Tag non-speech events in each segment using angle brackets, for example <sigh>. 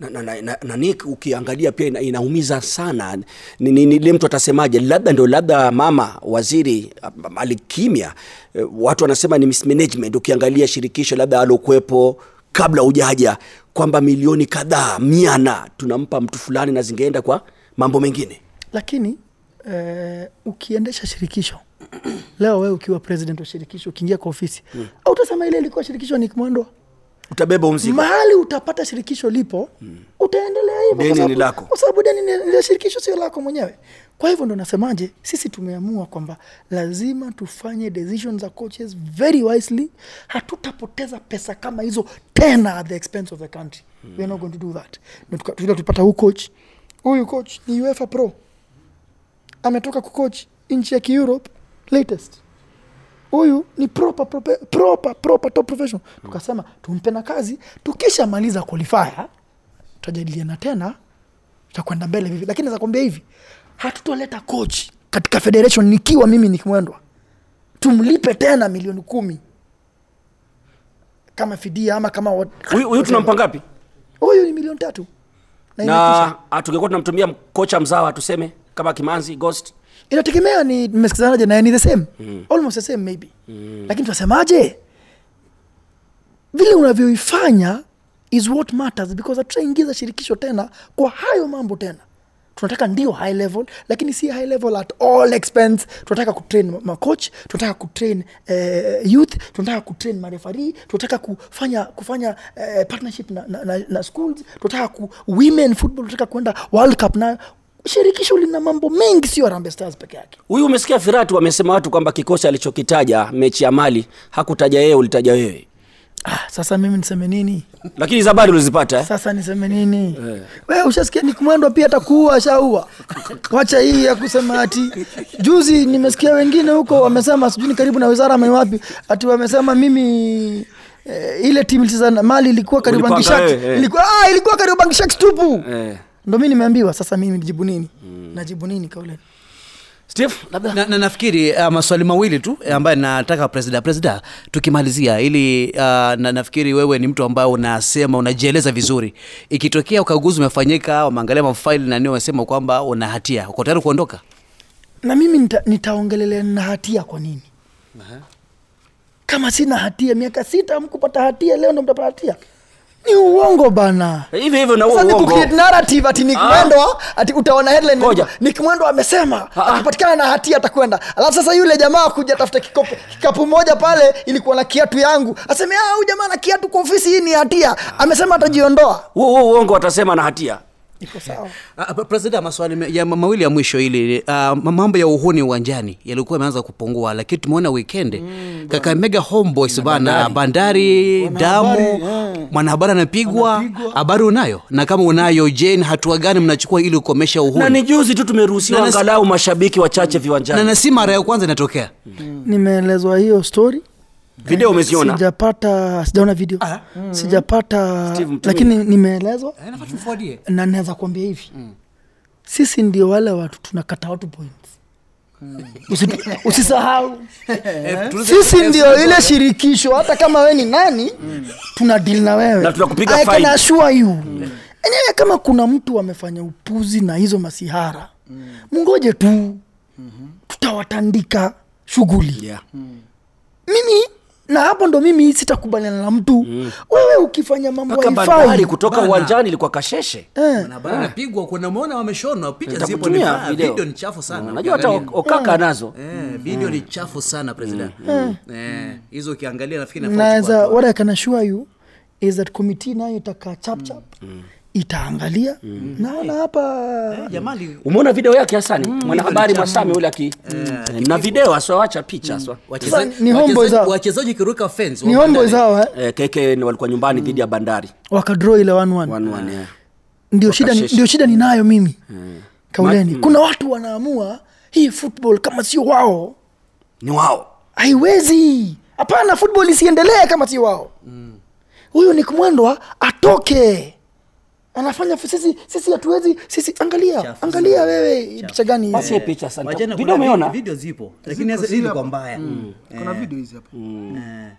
na, na, na, na, na Nick ukiangalia pia ina, inaumiza sana. Ni, ni, ni, mtu atasemaje? Labda ndio labda mama waziri alikimya. Eh, watu wanasema ni mismanagement. Ukiangalia shirikisho labda alokuwepo kabla ujaja kwamba milioni kadhaa miana tunampa mtu fulani na zingeenda kwa mambo mengine. Lakini eh, ukiendesha shirikisho leo wewe ukiwa president wa shirikisho ukiingia kwa ofisi mm. au utasema ile ilikuwa shirikisho Nick kimwendwa utabeba mzigo. Mahali utapata shirikisho lipo mm. utaendelea hivyo Deni kwa sababu- ni lako. kwa sababu deni ni la shirikisho sio lako mwenyewe. Kwa hivyo ndo nasemaje sisi tumeamua kwamba lazima tufanye decision za coaches very wisely. Hatutapoteza pesa kama hizo tena at the expense of the country. Mm. we are not going to do that. Tuka tupata huu coach. Huyu coach ni uefa pro. Ametoka kucoach nchi ya kieurope. Latest huyu ni proper, proper, proper, proper top professional. Tukasema tumpe na kazi. Tukishamaliza qualifier tutajadiliana tena tutakwenda mbele vivi lakini nakwambia hivi hatutoleta coach katika federation nikiwa mimi nikimwendwa tumlipe tena milioni kumi. Kama fidia ama kama huyu tunampa ngapi? Huyu ni milioni tatu. Na, na tungekuwa tunamtumia kocha mzawa tuseme kama kimanzi ghost. Inategemea ni mmesikizanaje naye ni the same. Mm. almost the same maybe. Mm. lakini tunasemaje? Vile unavyoifanya is what matters because hatutaingiza shirikisho tena kwa hayo mambo tena. Tunataka ndio high level lakini si high level at all expense. Tunataka kutrain ma- macoach tunataka kutrain uh, youth tunataka kutrain marefari tunataka kufanya kufanya uh, partnership na, na, na, na schools tunataka ku women football tunataka kwenda world cup nayo shirikisho lina mambo mengi sio Harambee Stars peke yake. Huyu umesikia firatu wamesema watu kwamba kikosi alichokitaja mechi ya mali hakutaja yeye ulitaja wewe. Ah, sasa mimi niseme nini? Lakini habari ulizipata eh? sasa niseme nini? We ushasikia nikumwendwa pia atakuua ashaua? Wacha hii ya kusema ati. Juzi nimesikia wengine huko wamesema sijui ni karibu na wizara ama wapi ati wamesema mimi eh, ile timu ilicheza mali ilikuwa karibu Ulipanga Angishaki eh. ilikuwa ah, ilikuwa karibu Angishaki tupu Eh. Ndo mi nimeambiwa sasa mimi nijibu nini? Najibu nini kauleni steve labda. Na, na nafikiri uh, maswali mawili tu eh, ambayo nataka presida presida tukimalizia ili uh, na, nafikiri wewe ni mtu ambaye unasema unajieleza vizuri. Ikitokea ukaguzi umefanyika wameangalia mafaili na nini wamesema kwamba una hatia uko tayari kuondoka? Na mimi nita, nitaongelelea na hatia kwa nini? Kama sina hatia miaka sita mkupata hatia leo ndo mtapata hatia ni uongo bana hivi hivyo na huo uongo kucreate narrative ati Nick Ah. Ati utaona headline Ngoja. Nick amesema Ah. akipatikana na hatia atakwenda. Alafu sasa yule jamaa kuja tafuta kikopo kikapu moja pale ilikuwa na kiatu yangu. Aseme ah huyu jamaa na kiatu kwa ofisi hii ni hatia. Amesema atajiondoa. huo huo uongo watasema na hatia Iko sawa. Uh, presida maswali ya, mawili ya mwisho ili uh, mambo ya uhuni uwanjani yalikuwa yameanza kupungua lakini tumeona weekend mm, kakamega homeboys bana bandari. Damu mwanahabari anapigwa. Habari unayo? Na kama unayo je ni hatua gani mnachukua ili kukomesha na uhuni ni juzi tu tumeruhusiwa angalau mashabiki wachache na, viwanjani. Na si mara ya kwanza inatokea. Nimeelezwa hiyo story. Video umeziona? Sijapata sijaona video. Sijapata Steve, mtumie. lakini nimeelezwa. Eh, nafaa na naweza kuambia hivi. Sisi ndio wale watu tunakata watu points. Usi- Usisahau. Eh, sisi ndio ile shirikisho. Hata kama we ni nani tuna deal na wewe. Na tunakupiga I can assure you. Enyewe kama kuna mtu amefanya upuzi na hizo masihara mngoje tu. Tutawatandika shughuli. Yeah. mimi na hapo ndo mimi sitakubaliana na mtu. Wewe ukifanya mambo haifai. kutoka uwanjani ilikuwa kasheshe. Eh, anapigwa kuna muona wameshonwa. Picha zipo ni video. video ni chafu sana najua hata okaka nazo Eh, video ni chafu sana president. Eh, hizo ukiangalia nafikiri naweza what I can assure you is that committee nayo itakaa chap chap itaangalia. Naona hapa Eh, umeona video yake hasani? Mwanahabari mwasami ule aki na video asoacha picha wachezaji- kiruka fence ni wa homeboys eh? eh, keke walikuwa nyumbani dhidi ya bandari. Wakadro ile 1-1 One, one, yeah. ndio shida, ndio shida ninayo mimi. Kauleni. Kuna watu wanaamua hii football kama sio wao. Ni wao. Haiwezi. Hapana football isiendelee kama sio wao. Huyu ni kumwendwa atoke anafanya sisi sisi hatuwezi sisi angalia Chafu angalia wewe picha gani hizi? basi picha sana video umeona? video zipo lakini hizo zile kwa mbaya. Mm. mbaya kuna video hizi hapa Eh.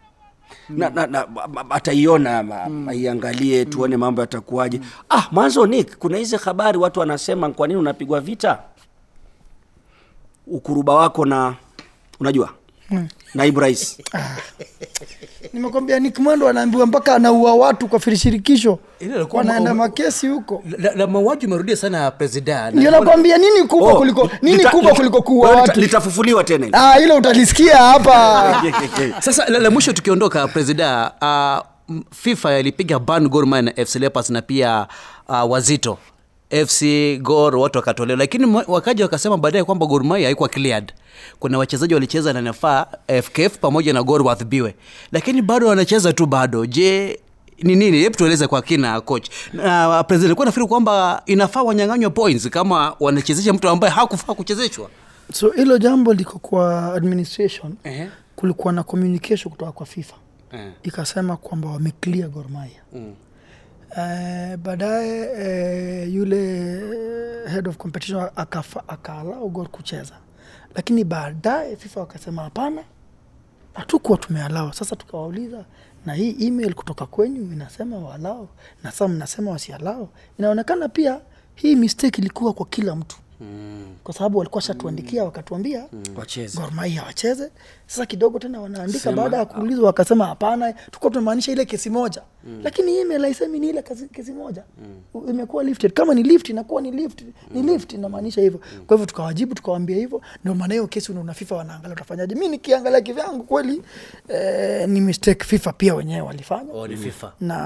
na, na, na ataiona ma- aiangalie tuone mambo yatakuwaje. Ah mwanzo nick kuna hizi habari watu wanasema kwa nini unapigwa vita? Ukuruba wako na unajua naibu rais. Nimekwambia Nick Mwendo anaambiwa mpaka anaua watu kwa shirikisho. Wanaenda makesi huko. La, la mauaji umerudia sana presida ndio nakwambia nini kubwa Oh, kuliko nini lita- kubwa kuliko kuua watu? litafufuliwa tena ah ile utalisikia hapa. <laughs> Sasa la, la mwisho tukiondoka presida uh, fifa ilipiga ban Gor Mahia na fc leopards na pia uh, wazito fc gor watu wakatolewa. Lakini wakaja wakasema baadaye kwamba gormai haikuwa cleared. Kuna wachezaji walicheza na nafaa fkf pamoja na gor waadhibiwe lakini bado wanacheza tu bado. Je ni nini? Hebu tueleze kwa kina coach. Na president kuwa nafikiri kwamba inafaa wanyang'anywe points kama wanachezesha mtu ambaye hakufaa kuchezeshwa. So hilo jambo liko kwa administration. Ehe. kulikuwa na communication kutoka kwa fifa. Eh. ikasema kwamba wameclear Gor Mahia. Mm. Uh, baadaye uh, yule eh, head of competition akafa- akaalau Gor kucheza, lakini baadaye FIFA wakasema hapana, hatukuwa tumealao. Sasa tukawauliza, na hii email kutoka kwenyu inasema waalao na sasa mnasema wasialao. Inaonekana pia hii mistake ilikuwa kwa kila mtu mm. kwa sababu walikuwa shatuandikia wakatuambia mm. Gor Mahia wacheze. Sasa kidogo tena wanaandika baada ya kuulizwa wakasema hapana, tulikuwa tunamaanisha ile kesi moja mm. lakini hii email haisemi ni ile kesi, kesi moja mm. imekuwa lifted. Kama ni lift inakuwa ni lift ni lift inamaanisha hivyo. Kwa hivyo tukawajibu tukawaambia hivyo, ndio maana hiyo kesi unaona FIFA wanaangalia utafanyaje. Mimi nikiangalia kivyangu kweli eh, ni mistake FIFA pia wenyewe walifanya oh, mm. na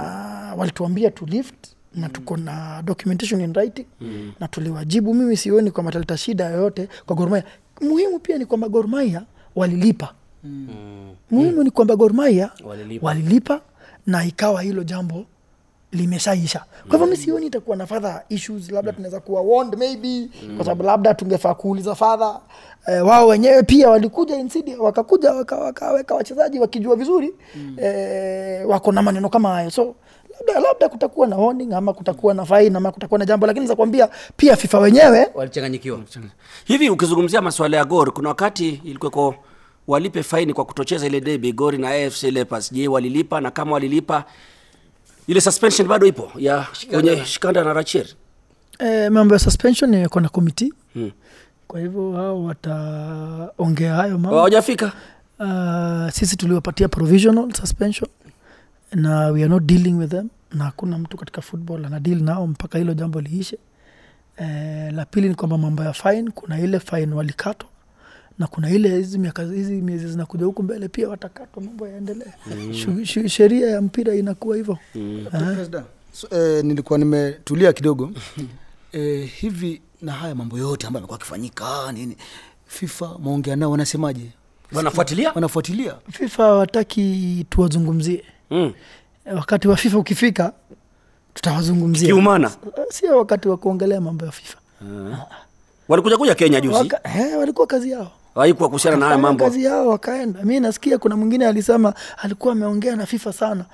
walituambia tu lift na tuko na documentation in writing mm. na tuliwajibu. Mimi sioni kwamba taleta shida yoyote kwa Gor Mahia. Muhimu pia ni kwamba Gor Mahia walilipa mm. muhimu ni kwamba Gor Mahia Walilipa. walilipa na ikawa hilo jambo limeshaisha kwa hivyo mi sioni itakuwa na fadha issues labda tunaweza kuwa warned maybe kwa sababu labda tungefaa kuuliza fadha e, wao wenyewe pia walikuja insidi wakakuja wakaweka waka, waka wachezaji wakijua vizuri eh, wako na maneno kama hayo so labda labda kutakuwa na warning ama kutakuwa na fine ama kutakuwa na jambo lakini za kuambia pia FIFA wenyewe walichanganyikiwa. Hivi ukizungumzia masuala ya gor kuna wakati ilikuweko walipe faini kwa kutocheza ile debi gori na afc leopards. Je walilipa na kama walilipa ile suspension bado ipo ya wenye shikanda na rachir E, mambo ya suspension yako na komiti hmm. kwa hivyo hao wataongea hayo mambo. Hawajafika. Uh, sisi tuliwapatia provisional suspension na we are not dealing with them na hakuna mtu katika football ana deal nao mpaka hilo jambo liishe. E, la pili ni kwamba mambo ya fine kuna ile fine walikatwa na kuna ile hizi miaka hizi miezi zinakuja huku mbele pia watakatwa mambo yaendelee. Mm. sheria ya mpira inakuwa hivyo. Mm. So, eh, nilikuwa nimetulia kidogo. <laughs> Eh, hivi na haya mambo yote ambayo amekuwa akifanyika nini fifa maongea nao wanasemaje? Wanafuatilia? Wanafuatilia. Fifa hawataki tuwazungumzie mm. wakati wa fifa ukifika tutawazungumzia. Kiumana? Sio wakati wa kuongelea mambo ya fifa. Walikuja kuja kenya juzi? Waka, he, walikuwa kazi yao. Haikuwa kuhusiana na haya mambo. kazi yao wakaenda. Mi nasikia kuna mwingine alisema alikuwa ameongea na fifa sana.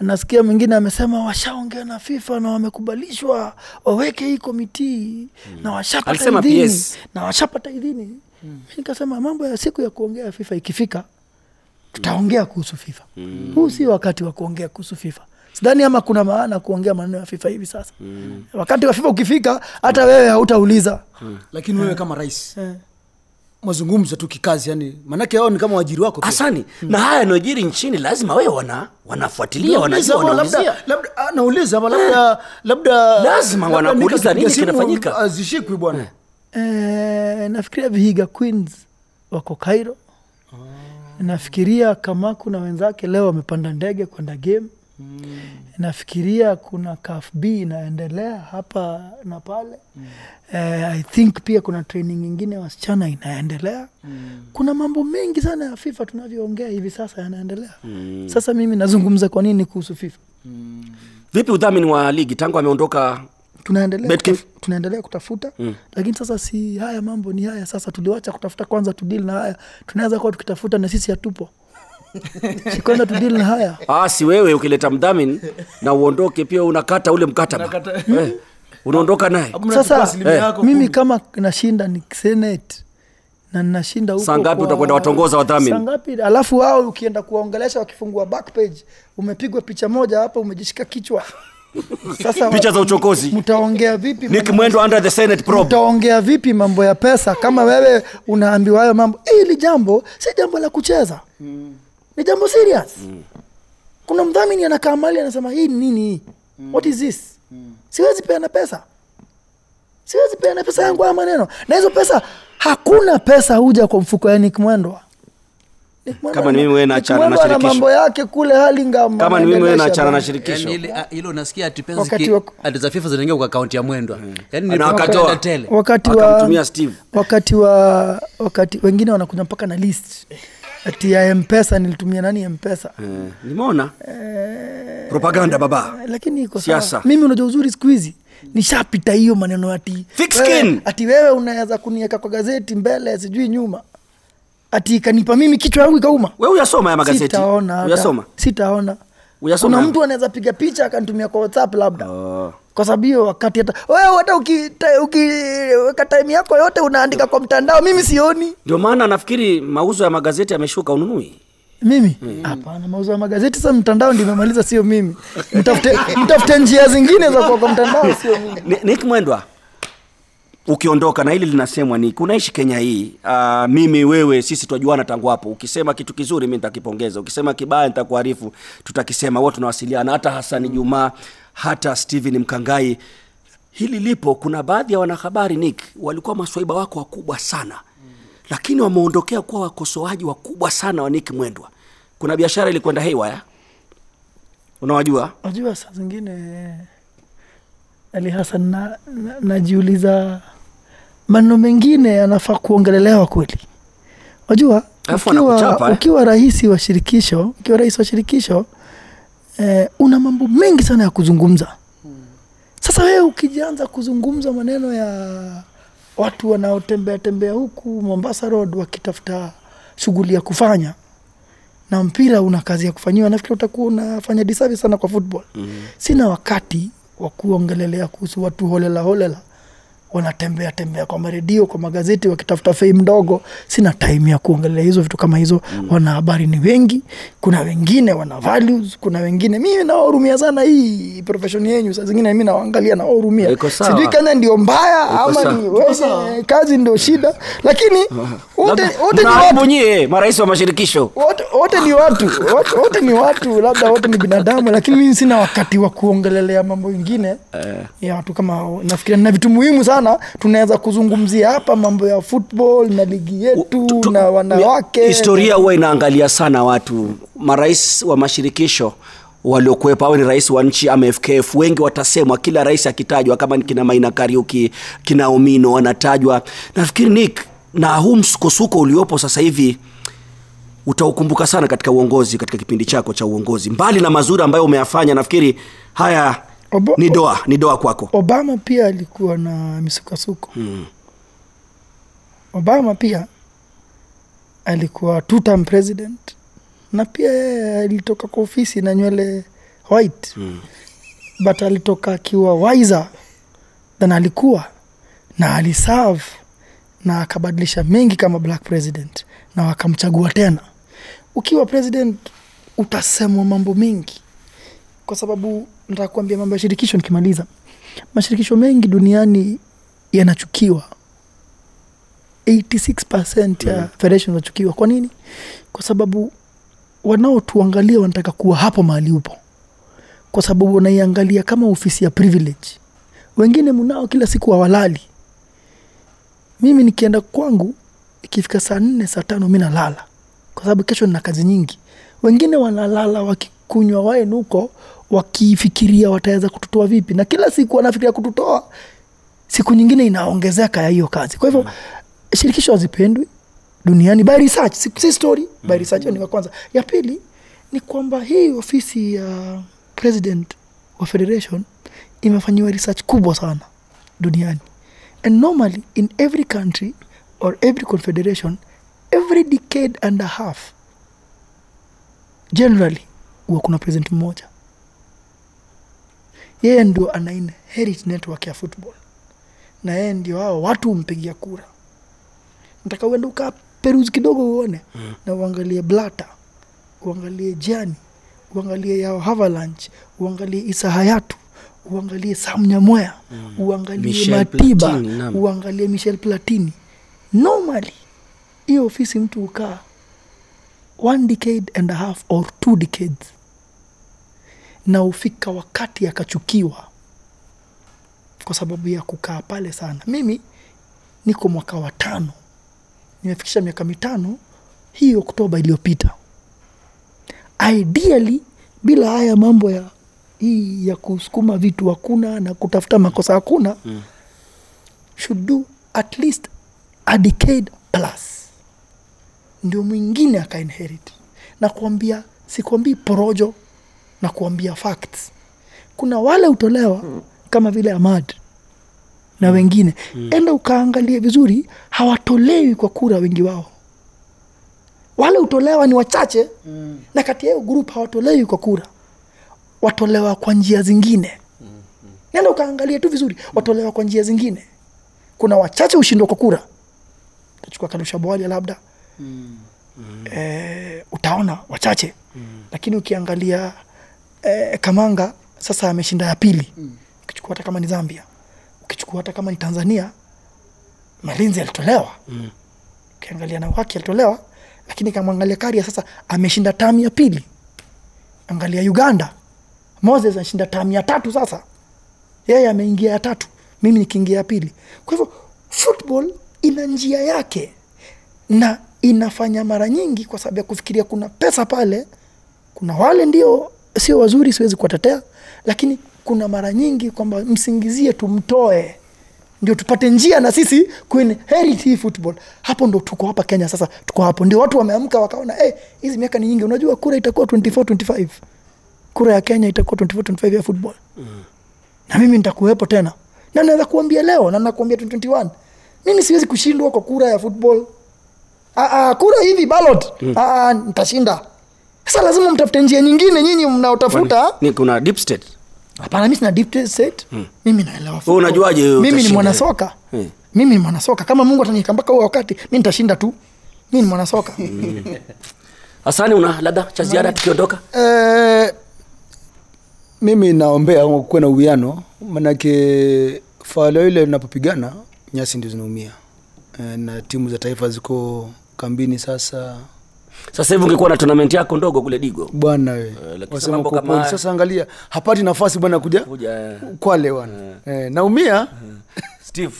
Nasikia mwingine amesema washaongea na fifa na wamekubalishwa waweke hii komiti na washapata idhini na washapata idhini. Mi nikasema mambo ya siku ya kuongea fifa ikifika tutaongea kuhusu fifa. Huu si wakati wa kuongea kuhusu fifa. Sidhani ama kuna maana kuongea maneno ya fifa hivi sasa. Wakati wa fifa ukifika hata wewe hautauliza. Lakini wewe kama rais Eh. mazungumzo tu kikazi yani maanake ao ni kama wajiri wako hasani asani na haya yanayojiri nchini lazima wewe wana wanafuatilia wanajua labda wanaulizia labda ah, nauliza ama labda labda Lazima wanakuuliza nini kinafanyika. azishikwi bwana. Eh, nafikiria vihiga queens wako Cairo. Nafikiria Kamaku na wenzake leo wamepanda ndege kwenda game. Nafikiria kuna kafb inaendelea hapa na pale. Eh, I think pia kuna training ingine wasichana inaendelea. Kuna mambo mengi sana ya FIFA tunavyoongea hivi sasa yanaendelea. Sasa mimi nazungumza kwa nini kuhusu FIFA? vipi udhamini wa ligi tangu ameondoka tunaendelea kutafuta. Mm. lakini sasa si haya mambo ni haya sasa tuliwacha kutafuta kwanza tudili na haya. Tunaweza kuwa tukitafuta na sisi hatupo. <laughs> Sikwenda tudili na haya. Ah, si wewe ukileta mdhamini na uondoke pia unakata ule mkataba. Eh, unaondoka naye. Sasa eh, mimi kama nashinda ni senate na nashinda huko Saa ngapi utakwenda watongoza wadhamini? Saa ngapi? Alafu wao ukienda kuwaongelesha wakifungua back page umepigwa picha moja hapa umejishika kichwa <laughs> sasa Picha za uchokozi. mtaongea vipi Nick mambo- Mwendo under the Senate probe. Mtaongea vipi mambo ya pesa? Kama wewe unaambiwa hayo mambo hili jambo si jambo la kucheza. Ni jambo serious. Kuna mdhamini anakaa mali anasema hii ni nini hii? What is this? Siwezi peana pesa. Siwezi peana pesa yangu haya maneno na hizo pesa hakuna pesa huja kwa mfuko ya Nick Mwendwa Kama ni mimi wewe naachana na shirikisho. mambo yake kule Hurlingham Kama ni mimi wewe naachana na shirikisho. yani ile- ah, unasikia ati pesa ziki- ati za FIFA zinaingia kwa akaunti ya mwendwa yani ni wakatoa. tele wakati wa Akamtumia Steve. wakati wa wakati wengine wanakuja mpaka na list ati ya mpesa nilitumia nani mpesa Eh, nimeona propaganda baba lakini iko sawa Siasa. mimi unajua uzuri siku hizi nishapita hiyo maneno ati wewe- skin. ati wewe unaweza kuniweka kwa gazeti mbele sijui nyuma ati ikanipa mimi kichwa yangu ikauma. We uyasoma ya magazeti? Sitaona uyasoma sitaona. Uyasoma kuna mtu anaweza piga picha akanitumia kwa whatsapp labda. Oh. kwa sababu hiyo wakati hata wewe hata ukiweka uki, time yako yote unaandika kwa mtandao mimi sioni. Ndio maana nafikiri mauzo ya magazeti yameshuka ununui? Mimi? Hapana mauzo ya magazeti sasa mtandao ndio imemaliza sio mimi. Mtafute mtafute njia zingine za kuwa kwa mtandao sio mimi. Ni- Nick Mwendwa, ukiondoka na hili linasemwa ni kunaishi Kenya hii. Aa, mimi wewe, sisi twajuana tangu hapo. Ukisema kitu kizuri, mimi nitakipongeza. Ukisema kibaya, nitakuarifu, tutakisema. Wote tunawasiliana, hata Hassan Juma, hata Steven Mkangai. Hili lipo. Kuna baadhi ya wanahabari Nick walikuwa maswaiba wako wakubwa sana, lakini wameondokea kuwa wakosoaji wakubwa sana wa Nick Mwendwa. Kuna biashara ilikwenda haywire, unawajua najua saa zingine ali hasan na, na, najiuliza maneno mengine yanafaa kuongelelewa kweli wajua ukiwa, eh? ukiwa rais wa shirikisho ukiwa rais wa shirikisho eh, una mambo mengi sana ya kuzungumza sasa wewe ukijianza kuzungumza maneno ya watu wanaotembea tembea huku mombasa road wakitafuta shughuli ya kufanya na mpira una kazi ya kufanyiwa nafikiri utakuwa unafanya disservice sana kwa football mm. sina wakati wa kuongelelea kuhusu watu holela holela wanatembea tembea kwa maredio kwa magazeti wakitafuta fei mdogo. sina time ya kuongelea hizo vitu kama hizo. Mm. wanahabari ni wengi kuna wengine wana values kuna wengine mimi nawahurumia sana hii profession yenyu. Saa zingine mi nawaangalia nawahurumia sijui kenya ndio mbaya ama ni wenye kazi ndio shida. Lakini <laughs> wote wote ni watu. nyie marais wa mashirikisho. Wote wote ni watu. Wote, ni watu. Labda wote ni binadamu. Lakini mimi sina wakati wa kuongelelea mambo ingine ya watu kama nafikiria na vitu muhimu sana tunaweza kuzungumzia hapa mambo ya football na ligi yetu Tu- tu- na wanawake. historia huwa inaangalia sana watu. Marais wa mashirikisho waliokuwepo awe ni rais wa nchi ama fkf wengi watasemwa kila rais akitajwa kama ni kina maina kariuki kina omino wanatajwa. Nafikiri nick na huu msukosuko uliopo sasa hivi utaukumbuka sana katika uongozi katika kipindi chako cha uongozi. Mbali na mazuri ambayo umeyafanya nafikiri haya Obo- ni doa ni doa kwako. Obama pia alikuwa na misukasuko hmm. obama pia alikuwa two term president na pia yeye alitoka kwa ofisi na nywele white. Hmm. but alitoka akiwa wiser than alikuwa na aliserve na akabadilisha mengi kama black president na wakamchagua tena. Ukiwa president utasemwa mambo mengi kwa sababu nataka kuambia mambo ya shirikisho nikimaliza. Mashirikisho mengi duniani yanachukiwa. 86 ya federation zinachukiwa kwa nini? Kwa sababu wanaotuangalia wanataka kuwa hapo mahali upo. Kwa sababu wanaiangalia kama ofisi ya privilege. Wengine mnao kila siku hawalali. Mimi nikienda kwangu ikifika saa nne saa tano mi nalala. Kwa sababu kesho nina kazi nyingi. Wengine wanalala wakikunywa waen huko wakifikiria wataweza kututoa vipi. Na kila siku wanafikiria kututoa siku nyingine inaongezeka ya hiyo kazi. Kwa hivyo shirikisho hazipendwi duniani. By research si, story by research hiyo ni ya kwanza. Ya pili ni kwamba hii ofisi ya president wa federation imefanyiwa research kubwa sana duniani. And normally in every country or every confederation every decade and a half generally huwa kuna president mmoja yeye ndio ana inherit network ya football. Na yeye ndio hao watu humpigia kura. Nataka uende ukaa perus kidogo uone mm. na uangalie blata uangalie jani uangalie yao havalanche uangalie isa hayatu uangalie sam nyamwea mm. uangalie Michel matiba Platini, uangalie michel platini. Normally hiyo ofisi mtu ukaa one decade and a half or two decades na ufika wakati akachukiwa kwa sababu ya kukaa pale sana. Mimi niko mwaka wa tano. Nimefikisha miaka mitano hii oktoba iliyopita. Ideally bila haya mambo ya hii ya kusukuma vitu hakuna na kutafuta makosa hakuna mm. should do at least a decade plus. Ndio mwingine akainherit na kuambia sikuambii porojo na kuambia facts. Kuna wale hutolewa kama vile amad na wengine. Mm. enda ukaangalie vizuri hawatolewi kwa kura wengi wao. Wale hutolewa ni wachache mm. na kati ya hiyo grup hawatolewi kwa kura. Watolewa kwa njia zingine. Nenda ukaangalia tu vizuri watolewa kwa njia zingine. Kuna wachache hushindwa kwa kura. Tachukua kanusha bwali labda. E, utaona wachache. Lakini ukiangalia eh, kamanga sasa ameshinda ya pili. Ukichukua hata kama ni zambia ukichukua hata kama ni tanzania malinzi alitolewa. Ukiangalia na waki alitolewa lakini kamwangalia karia sasa ameshinda tamu ya pili. Angalia uganda. Moses anashinda tamu ya tatu sasa. Yeye ameingia ya tatu. Mimi nikiingia ya pili. Kwa hivyo football ina njia yake na inafanya mara nyingi kwa sababu ya kufikiria kuna pesa pale kuna wale ndio sio wazuri siwezi kuwatetea lakini kuna mara nyingi kwamba msingizie tumtoe ndio tupate njia na sisi kuinherit hii football. Hapo ndo tuko hapa kenya sasa tuko hapo. Ndio watu wameamka wakaona "Eh, hizi miaka ni nyingi. Unajua kura itakuwa 24 25 kura ya kenya itakuwa 24 25 ya football. Na mimi nitakuwepo tena. Na naweza kuambia leo na nakuambia 2021 mimi siwezi kushindwa kwa kura ya football. Aa, kura hivi ballot. Aa, nitashinda sasa lazima mtafute njia nyingine nyinyi mnaotafuta. Ni kuna deep state? Hapana mi sina deep state. Mimi naelewa. Unajuaje mimi ni mwanasoka. Hmm. mimi ni mwanasoka. Kama mungu atanyika mpaka huo wakati mi nitashinda tu. Mi ni mwanasoka. Hasani una labda cha ziada tukiondoka? E, mimi naombea kuwe na uwiano manake falo ile linapopigana nyasi ndio zinaumia. E, na timu za taifa ziko kambini sasa sasa hivi ungekuwa na tournament yako ndogo kule digo. Bwana we. Lakini wasema kwa kama sasa angalia hapati nafasi bwana kuja kuja eh, kwale bwana. Eh, naumia? Steve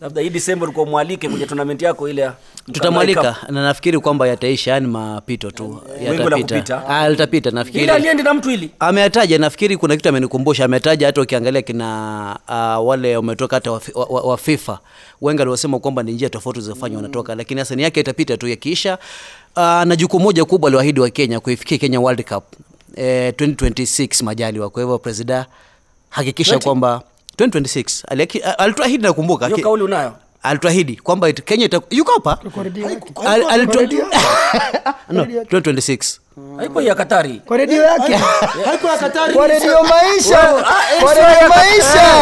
labda hii disemba ulikuwa mwalike kwenye tournament yako ile tutamwalika na nafikiri kwamba yataisha yani mapito tu yatapita. Ah, litapita ile nafikiri na mtu ili ameataja, nafikiri kuna kitu amenikumbusha ametaja hata ukiangalia kina uh, wale wametoka hata wa, wa, wa, wa fifa. Wengi aliosema kwamba ni njia tofauti zilizofanywa wanatoka lakini asani yake itapita tu yakiisha uh, na jukumu moja kubwa aliwaahidi wa kenya kuifikia kenya world cup eh, 2026 majaliwa. Kwa hivyo presida hakikisha kwamba 2026 Aliaki- a- alituahidi nakumbuka hiyo kauli unayo? Alituahidi kwamba kenya yuko hapa? Kwa redio yake. Al- alitu- Kwa redio- no, 2026 haipo ya katari. Kwa redio yake. <laughs> Haikuwa katari. Kwa redio maisha. Kwa redio maisha.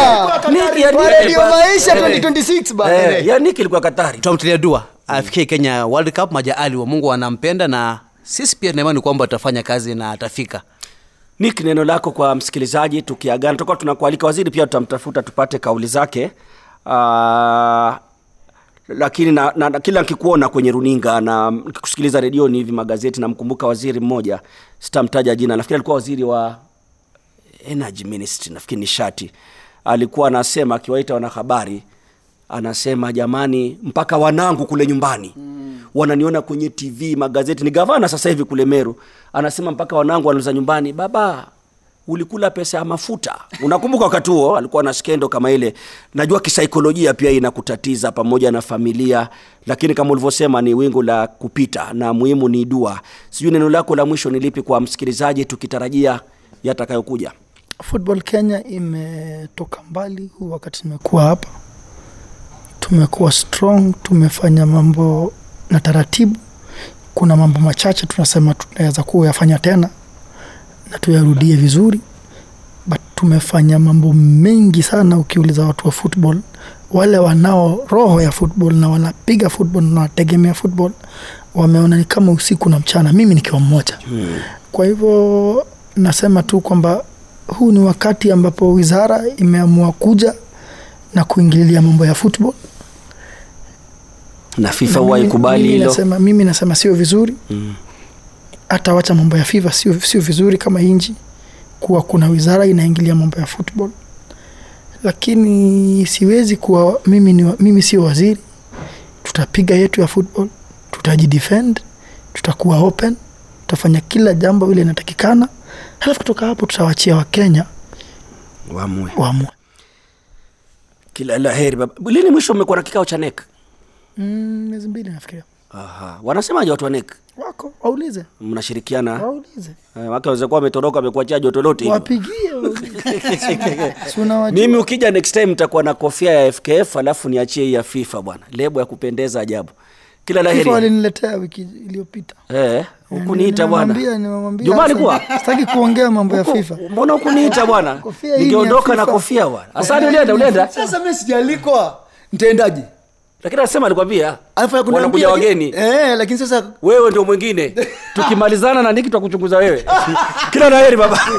Kwa redio maisha. 2026 bana. Ya niki ilikuwa katari. Tutamtilia dua afikie kenya world cup majaali wa mungu anampenda na sisi pia tunaimani kwamba atafanya kazi na atafika Nick, neno lako kwa msikilizaji tukiagana, tutakuwa tunakualika waziri, pia tutamtafuta tupate kauli zake. Uh, lakini na, na, na kila nikikuona kwenye runinga na nikikusikiliza redioni hivi magazeti, namkumbuka waziri mmoja, sitamtaja jina, nafikiri alikuwa waziri wa energy ministry, nafikiri nishati, alikuwa anasema akiwaita wanahabari anasema jamani, mpaka wanangu kule nyumbani mm. wananiona kwenye TV magazeti. Ni gavana sasa hivi kule Meru, anasema mpaka wanangu wanauliza nyumbani, baba ulikula pesa ya mafuta. Unakumbuka wakati huo alikuwa na skendo kama ile. Najua kisaikolojia pia inakutatiza pamoja na familia, lakini kama ulivyosema ni wingu la kupita na muhimu ni dua. Sijui neno lako la mwisho ni lipi kwa msikilizaji, tukitarajia yatakayokuja. football kenya imetoka mbali huu wakati nimekuwa hapa tumekuwa strong tumefanya mambo na taratibu. Kuna mambo machache tunasema tunaweza kuwa yafanya tena na tuyarudie vizuri but tumefanya mambo mengi sana. Ukiuliza watu wa football wale wanao roho ya football na wanapiga football na wanategemea football wameona ni kama usiku na mchana mimi nikiwa mmoja. Kwa hivyo nasema tu kwamba huu ni wakati ambapo wizara imeamua kuja na kuingililia mambo ya football na FIFA huwa ikubali hilo nasema, mimi nasema sio vizuri Mm. hata wacha mambo ya FIFA sio, sio vizuri kama inji kuwa kuna wizara inaingilia mambo ya football, lakini siwezi kuwa mimi, ni, mimi sio waziri. Tutapiga yetu ya football, tutajidefend, tutakuwa open, tutafanya kila jambo ile inatakikana, halafu kutoka hapo tutawachia Wakenya waamue. Kila la heri baba. Lini mwisho mmekuwa na kikao cha NEC? Mm, miezi mbili nafikiria. Aha. Wanasemaje watu wa NEC? Wako waulize, Mnashirikiana? waulize, Eh, Wake waweza kuwa wametoroka wamekuachia joto lote hilo. wapigie. <laughs> Mimi ukija next time nitakuwa na kofia ya FKF alafu niachie hii ya FIFA bwana. Lebo ya kupendeza ajabu. Kila la heri. waliniletea wiki iliyopita. Eh, hukuniita bwana. Nimemwambia- nimemwambia Jumani sitaki kuongea mambo ya FIFA. Mbona hukuniita bwana? Ningeondoka na kofia bwana. Asante ulienda ulienda. sasa mimi sijaalikwa ntaendaje Lakini anasema alikwambia wanakuja wageni. eh, lakini sasa Wewe ndio mwingine. <laughs> Tukimalizana na Niki tutakuchunguza wewe. <laughs> Kila naheri baba. <laughs>